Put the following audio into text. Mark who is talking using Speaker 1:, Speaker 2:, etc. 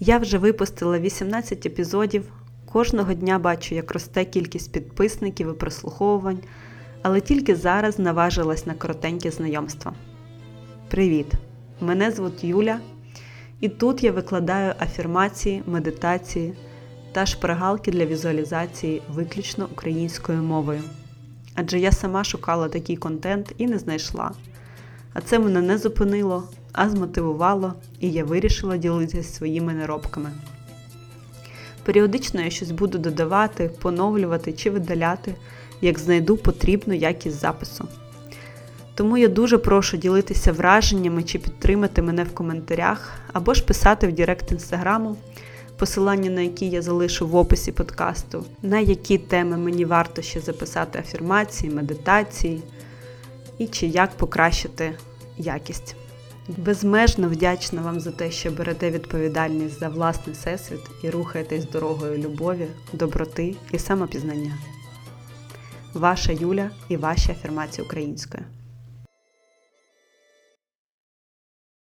Speaker 1: Я вже випустила 18 епізодів. Кожного дня бачу, як росте кількість підписників і прослуховувань, але тільки зараз наважилась на коротеньке знайомство. Привіт! Мене звуть Юля, і тут я викладаю афірмації, медитації та шпаргалки для візуалізації виключно українською мовою. Адже я сама шукала такий контент і не знайшла. А це мене не зупинило, а змотивувало, і я вирішила ділитися своїми наробками. Періодично я щось буду додавати, поновлювати чи видаляти, як знайду потрібну якість запису. Тому я дуже прошу ділитися враженнями чи підтримати мене в коментарях, або ж писати в Директ інстаграму, посилання на які я залишу в описі подкасту, на які теми мені варто ще записати афірмації, медитації і чи як покращити якість. Безмежно вдячна вам за те, що берете відповідальність за власний всесвіт і рухаєтесь дорогою любові, доброти і самопізнання. Ваша Юля і ваші афірмації українською.